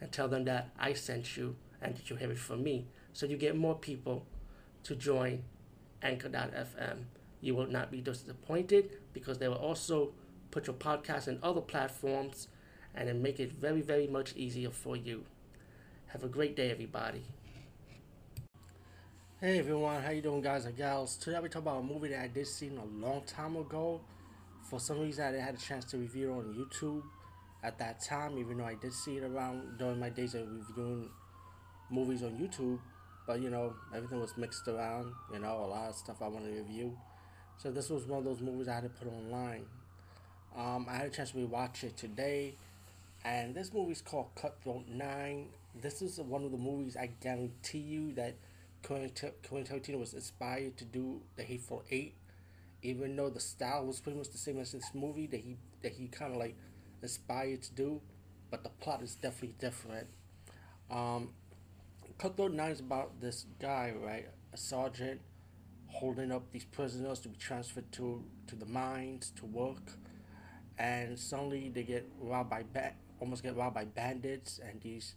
and tell them that I sent you and that you have it from me. So you get more people to join Anchor.fm. You will not be disappointed because they will also put your podcast in other platforms and then make it very, very much easier for you. Have a great day, everybody. Hey everyone, how you doing, guys and gals? Today we talk about a movie that I did see a long time ago. For some reason, I didn't have a chance to review it on YouTube at that time, even though I did see it around during my days of reviewing movies on YouTube. But you know, everything was mixed around. You know, a lot of stuff I wanted to review. So this was one of those movies I had to put online. Um, I had a chance to rewatch it today, and this movie is called Cutthroat Nine. This is one of the movies I guarantee you that Quentin Tarantino was inspired to do The Hateful Eight, even though the style was pretty much the same as this movie that he that he kind of like inspired to do, but the plot is definitely different. Um, Cutthroat Nine is about this guy, right, a sergeant, holding up these prisoners to be transferred to to the mines to work, and suddenly they get robbed by ba- almost get robbed by bandits, and these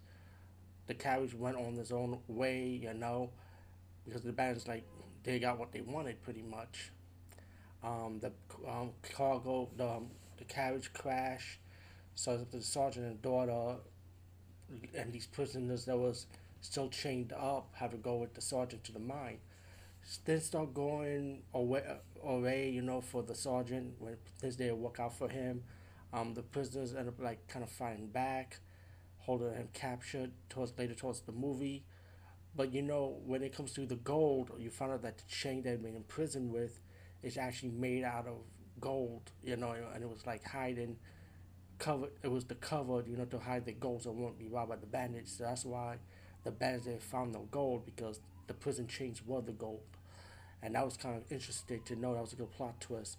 the carriage went on its own way, you know because the bandits like they got what they wanted pretty much. Um, the um, cargo, the, um, the carriage crash, so the sergeant and daughter and these prisoners that was still chained up have to go with the sergeant to the mine. Then start going away, away, you know, for the sergeant when things didn't work out for him. Um, the prisoners end up like kind of fighting back, holding him captured towards later towards the movie. But you know, when it comes to the gold, you find out that the chain they've been imprisoned with is actually made out of gold, you know, and it was like hiding, covered. It was the cover, you know, to hide the gold so it won't be robbed by the bandits. So that's why the bandits didn't found no gold because the prison chains were the gold. And that was kind of interesting to know. That was a good plot twist.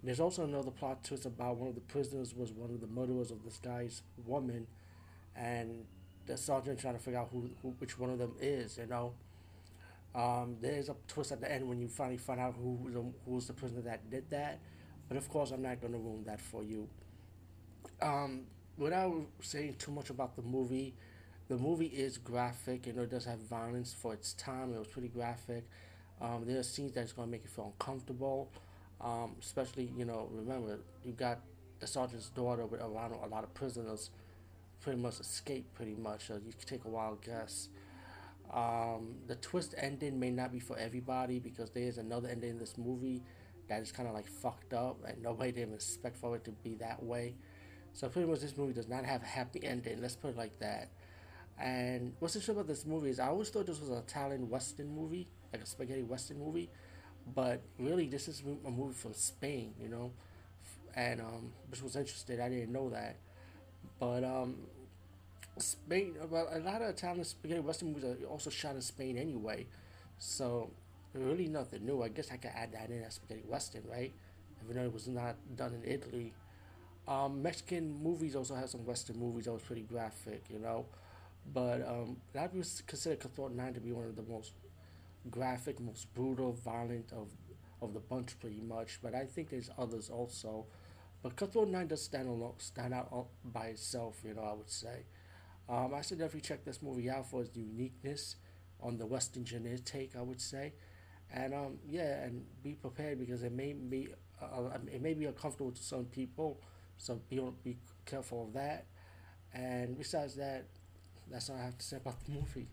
And there's also another plot twist about one of the prisoners was one of the murderers of this guy's woman, and the sergeant trying to figure out who, who which one of them is. You know, um, there's a twist at the end when you finally find out who who was the prisoner that did that. But of course, I'm not going to ruin that for you. Um, without saying too much about the movie, the movie is graphic. You know, it does have violence for its time. It was pretty graphic. Um, there are scenes that's going to make you feel uncomfortable. Um, especially, you know, remember, you got the sergeant's daughter with around a lot of prisoners pretty much escape pretty much. So you can take a wild guess. Um, the twist ending may not be for everybody because there is another ending in this movie that is kind of like fucked up and nobody didn't expect for it to be that way. So pretty much this movie does not have a happy ending. Let's put it like that. And what's interesting about this movie is I always thought this was an Italian Western movie, like a spaghetti Western movie, but really this is a movie from Spain, you know, and um, which was interesting. I didn't know that. But um, Spain, well, a lot of Italian spaghetti western movies are also shot in Spain anyway, so really nothing new. I guess I could add that in as spaghetti western, right? Even though it was not done in Italy. Um, Mexican movies also have some western movies that was pretty graphic, you know, but um, I would consider Cutthroat Nine to be one of the most graphic, most brutal, violent of of the bunch, pretty much. But I think there's others also. But Cutthroat Nine does stand alone, stand out by itself. You know, I would say. Um, I should definitely check this movie out for its uniqueness on the Western genre take. I would say, and um, yeah, and be prepared because it may be uh, it may be uncomfortable to some people, so be be careful of that. And besides that, that's all I have to say about the movie.